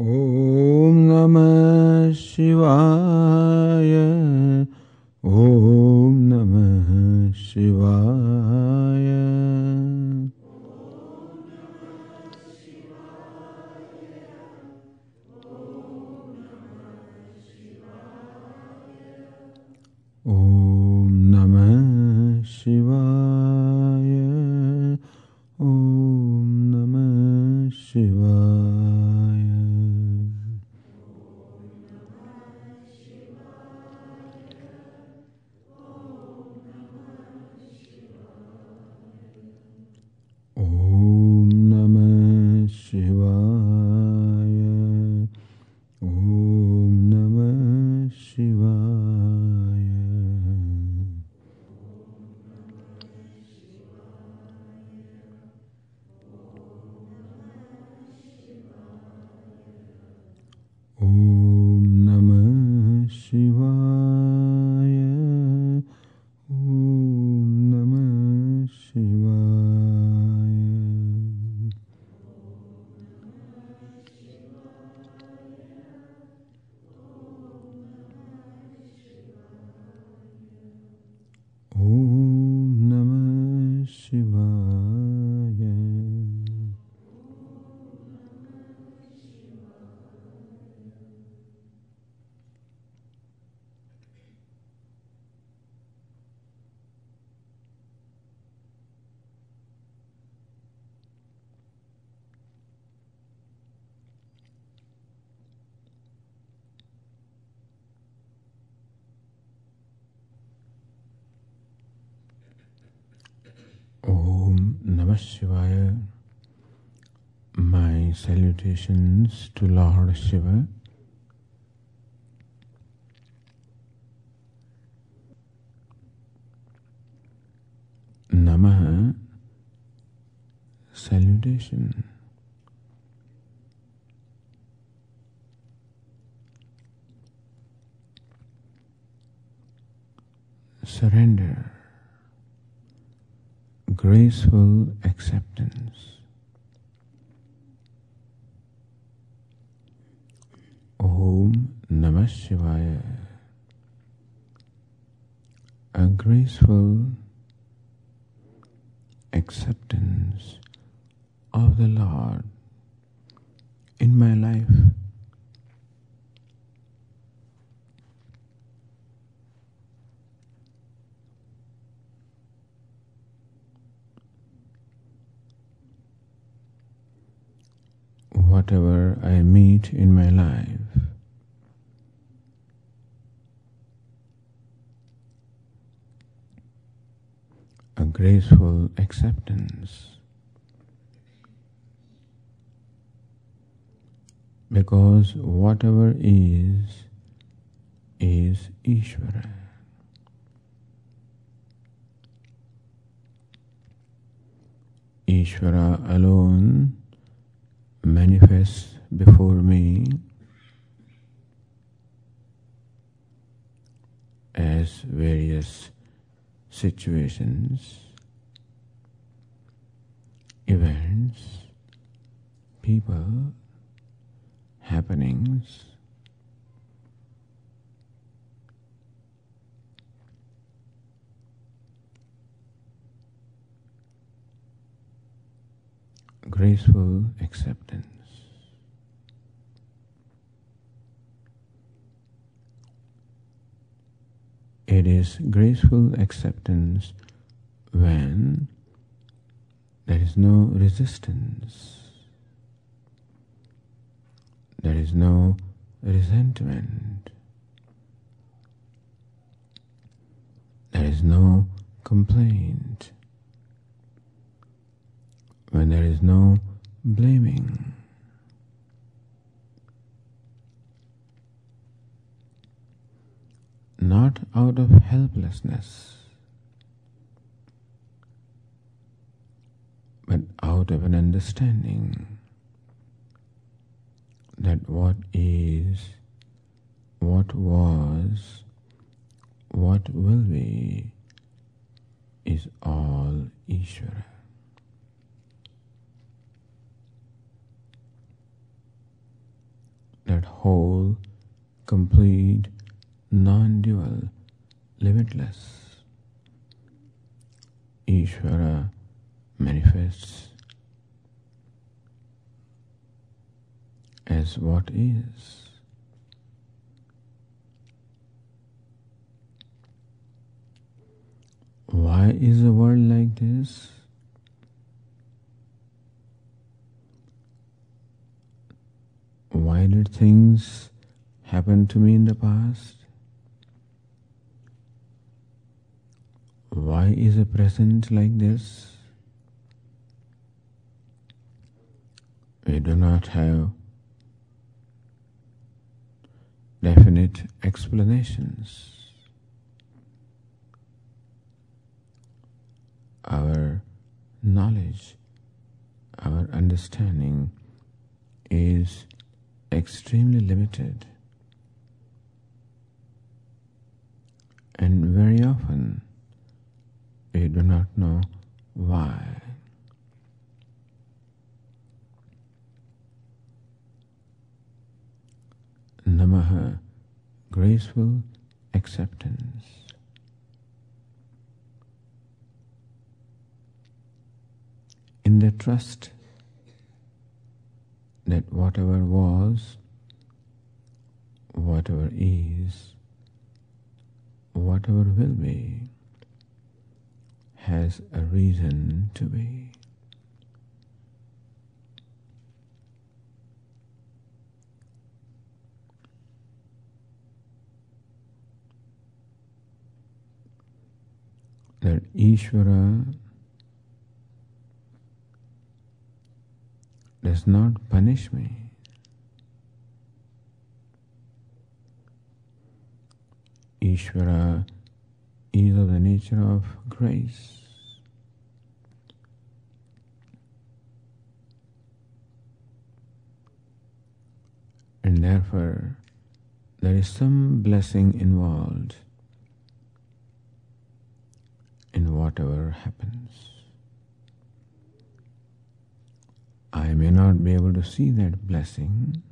ॐ नमः शिवाय Shivaya. My salutations to Lord Shiva. Namaha salutation. Surrender graceful acceptance. Om Namah Shivaya. A graceful acceptance of the Lord in my life. Whatever I meet in my life. A graceful acceptance. Because whatever is, is Ishvara. Ishvara alone manifests before me as various situations, events, people, happenings. Graceful acceptance. It is graceful acceptance when there is no resistance, there is no resentment, there is no complaint, when there is no blaming. Not out of helplessness, but out of an understanding that what is, what was, what will be is all Ishvara. That whole, complete, non dual, limitless Ishvara manifests as what is. Why is the world like this? Did things happened to me in the past? Why is a present like this? We do not have definite explanations. Our knowledge, our understanding is extremely limited. And very often we do not know why. Namaha, graceful acceptance. In the trust that whatever was, whatever is, whatever will be, has a reason to be. That Ishvara does not punish me. Ishvara is of the nature of grace. And therefore, there is some blessing involved in whatever happens. I may not be able to see that blessing,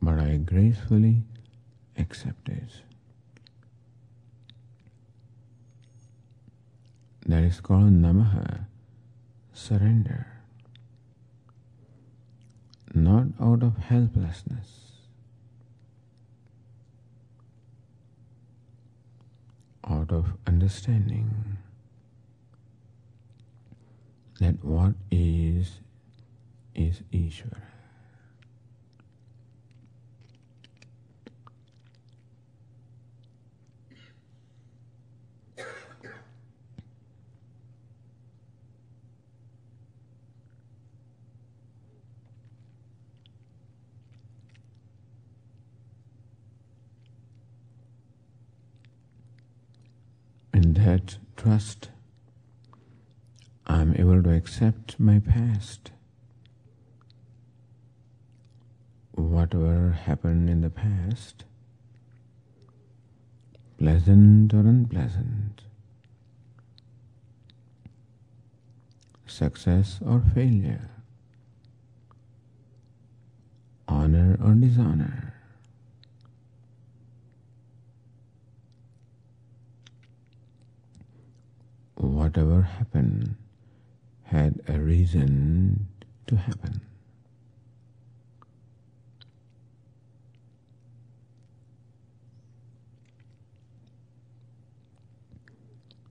but I gracefully accept it. That is called namaha, surrender. Not out of helplessness, out of understanding that what is is Ishvara. In that trust, accept my past. Whatever happened in the past, pleasant or unpleasant, success or failure, honor or dishonor. Whatever happened had a reason to happen.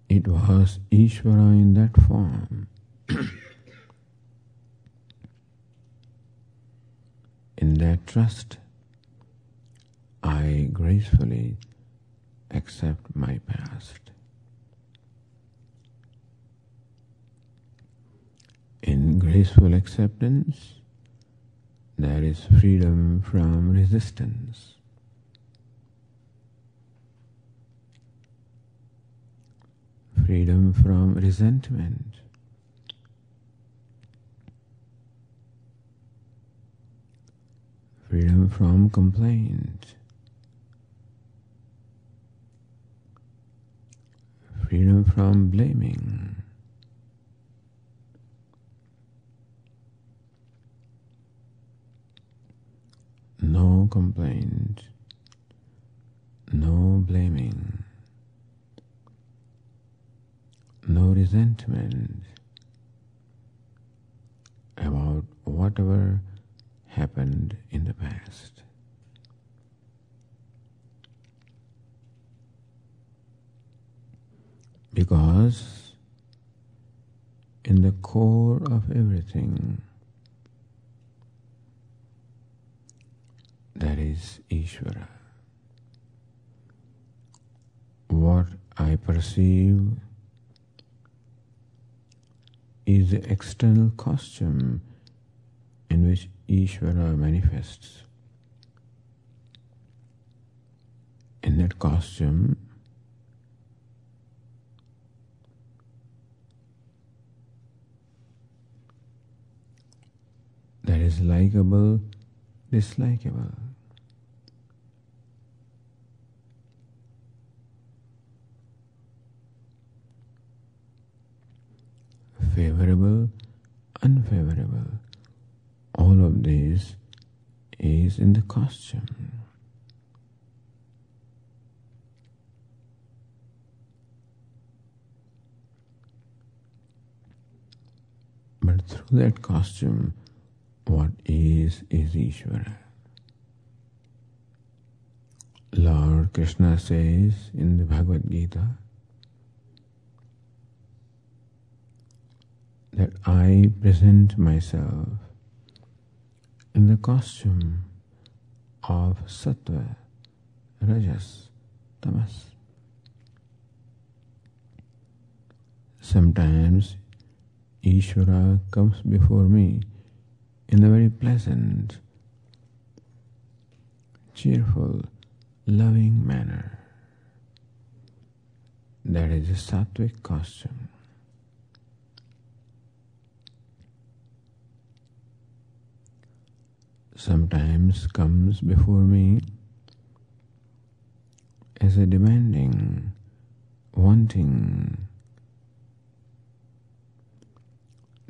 It was Ishvara in that form. in that trust, I gracefully accept my past. In graceful acceptance, there is freedom from resistance. Freedom from resentment. Freedom from complaint. Freedom from blaming. No complaint, no blaming, no resentment about whatever happened in the past. Because in the core of everything, that is Ishvara. What I perceive is the external costume in which Ishvara manifests. In that costume, that is likable, dislikable. favorable, unfavorable. All of this is in the costume. But through that costume, what is is Ishvara. Lord Krishna says in the Bhagavad Gita, that I present myself in the costume of sattva, rajas, tamas. Sometimes Ishvara comes before me in a very pleasant, cheerful, loving manner. That is a sattvic costume. sometimes comes before me as a demanding, wanting.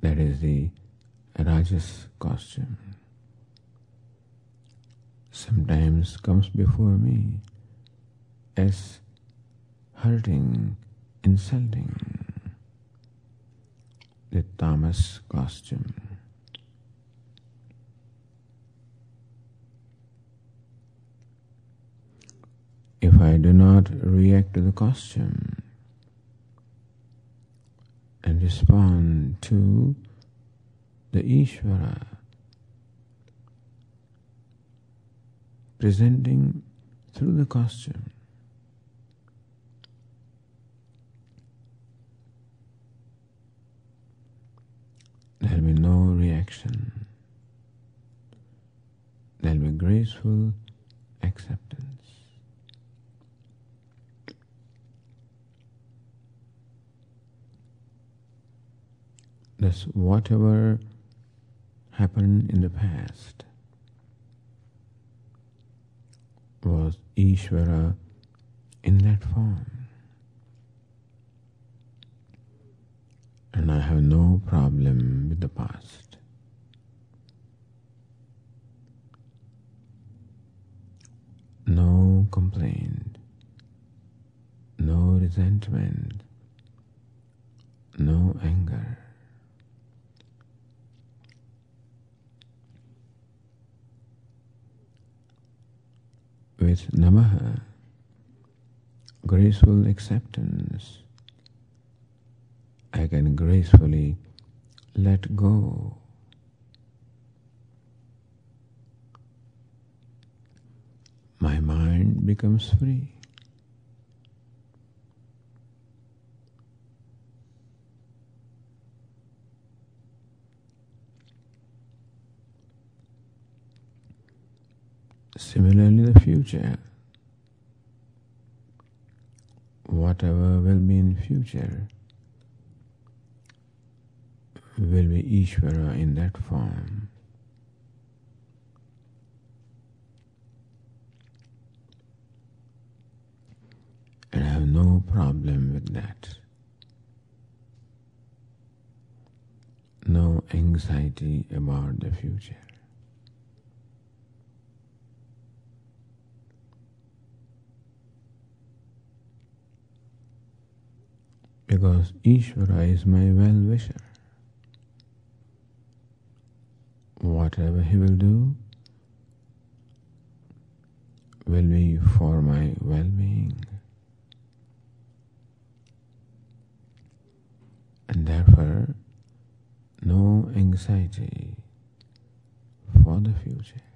That is the Rajas costume. Sometimes comes before me as hurting, insulting. The Tamas costume. if I do not react to the costume and respond to the Ishvara presenting through the costume. There will be no reaction. There will be graceful acceptance. Thus, whatever happened in the past was Ishvara in that form. And I have no problem with the past. No complaint, no resentment, no anger. With namaha, graceful acceptance, I can gracefully let go. My mind becomes free. Similarly, the future, whatever will be in future, will be Ishvara in that form. And I have no problem with that. No anxiety about the future. Because Ishvara is my well wisher. Whatever he will do will be for my well being. and therefore no anxiety for the future.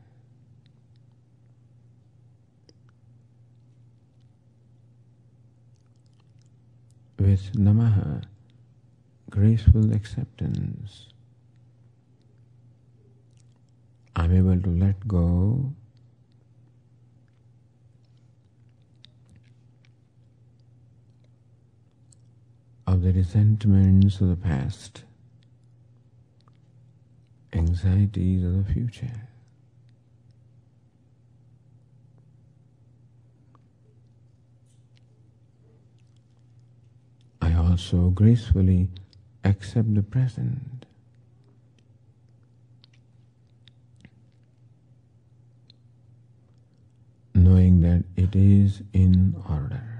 With Namaha, graceful acceptance, I'm able to let go of the resentments of the past, anxieties of the future. I also gracefully accept the present. Knowing that it is in order.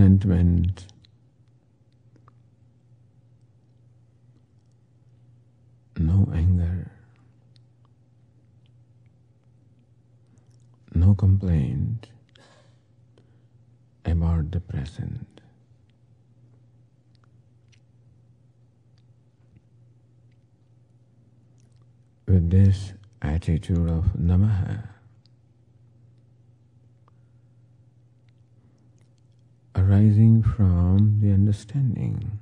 Resentment, no anger, no complaint about the present. With this attitude of namaha, arising from the understanding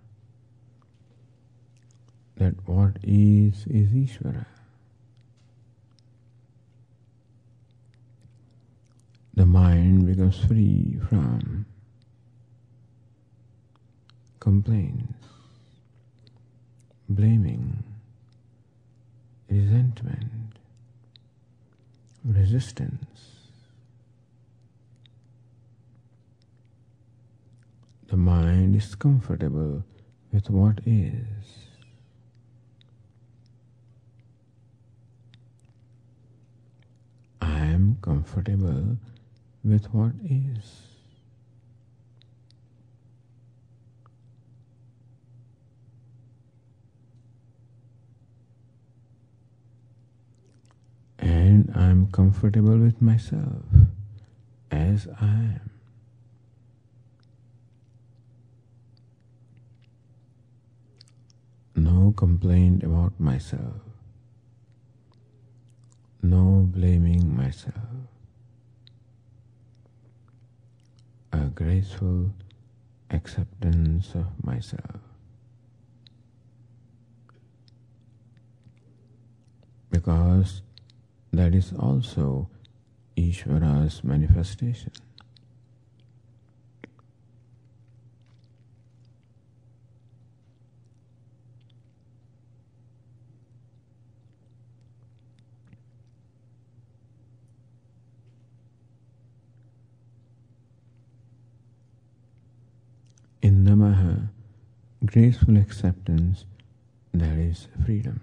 that what is is Ishvara. The mind becomes free from complaints, blaming, resentment, resistance. The mind is comfortable with what is. I am comfortable with what is. And I am comfortable with myself as I am. No complaint about myself, no blaming myself, a graceful acceptance of myself. Because that is also Ishvara's manifestation. Namaha, graceful acceptance, that is freedom.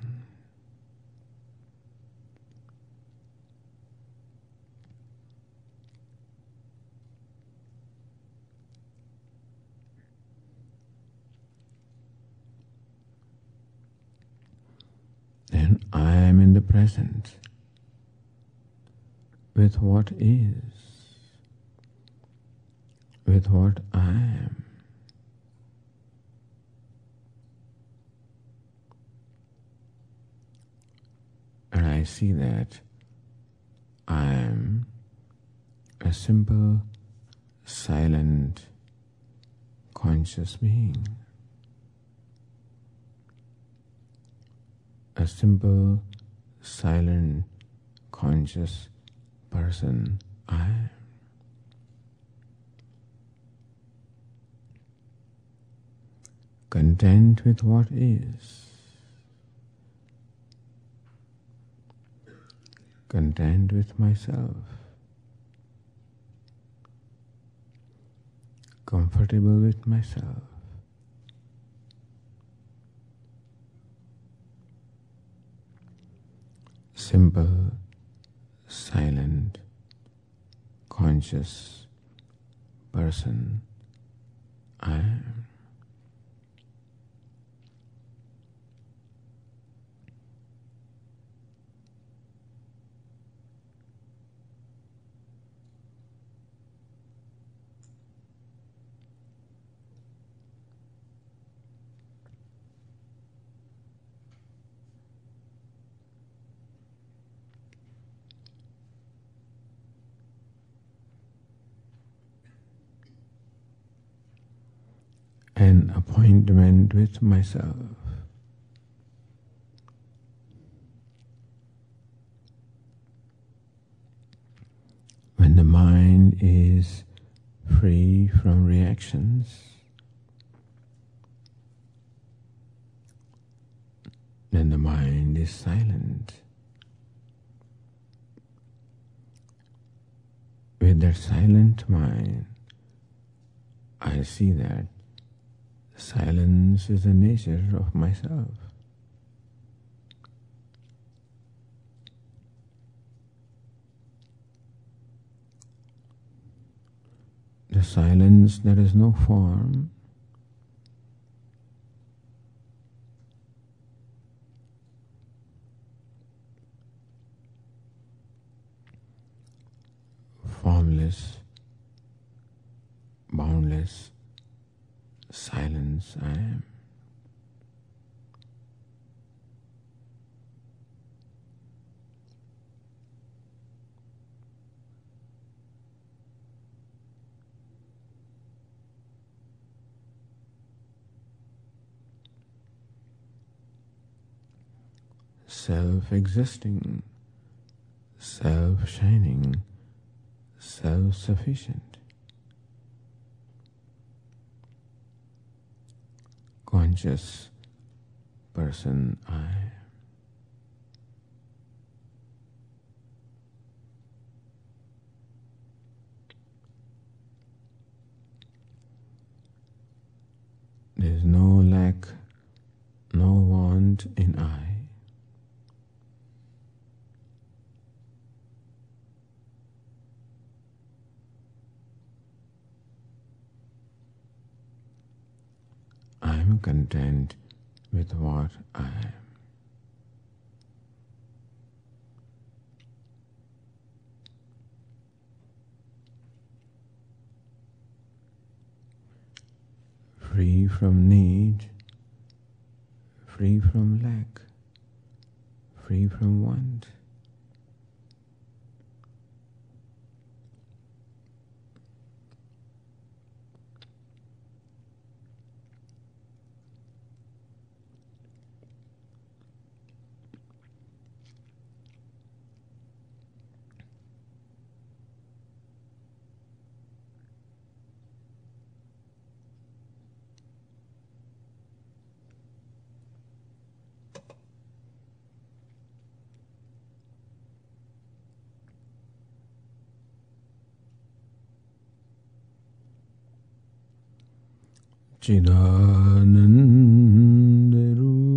Then I am in the present with what is, with what I am. See that I am a simple, silent, conscious being. A simple, silent, conscious person I am. Content with what is. Content with myself. Comfortable with myself. Simple, silent, conscious person I am. an appointment with myself. When the mind is free from reactions, then the mind is silent. With that silent mind, I see that silence is the nature of myself. The silence that has no form formless, boundless silence I am. Self existing, self shining, self sufficient. Conscious person I. There is no lack, no want in I. I am content with what I am. Free from need, free from lack, free from want.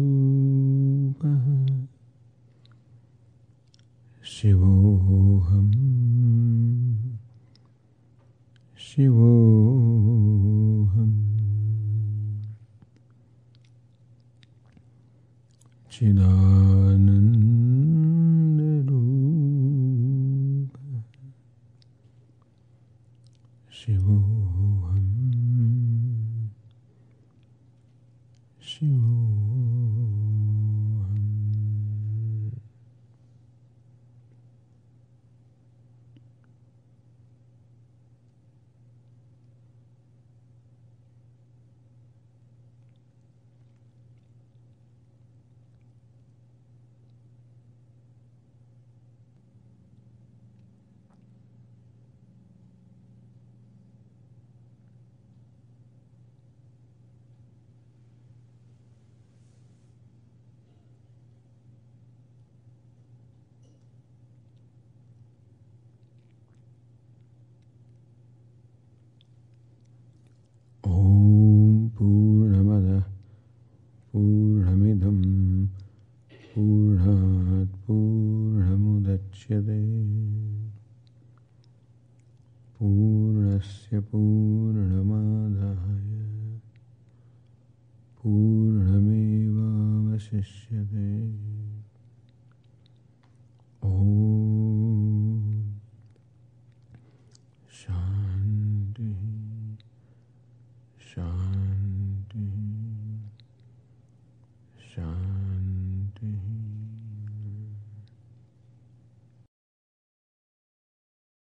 चिदानन्दरूपः शिवोऽहम् शिवोऽहम् चिदानन्दरूपः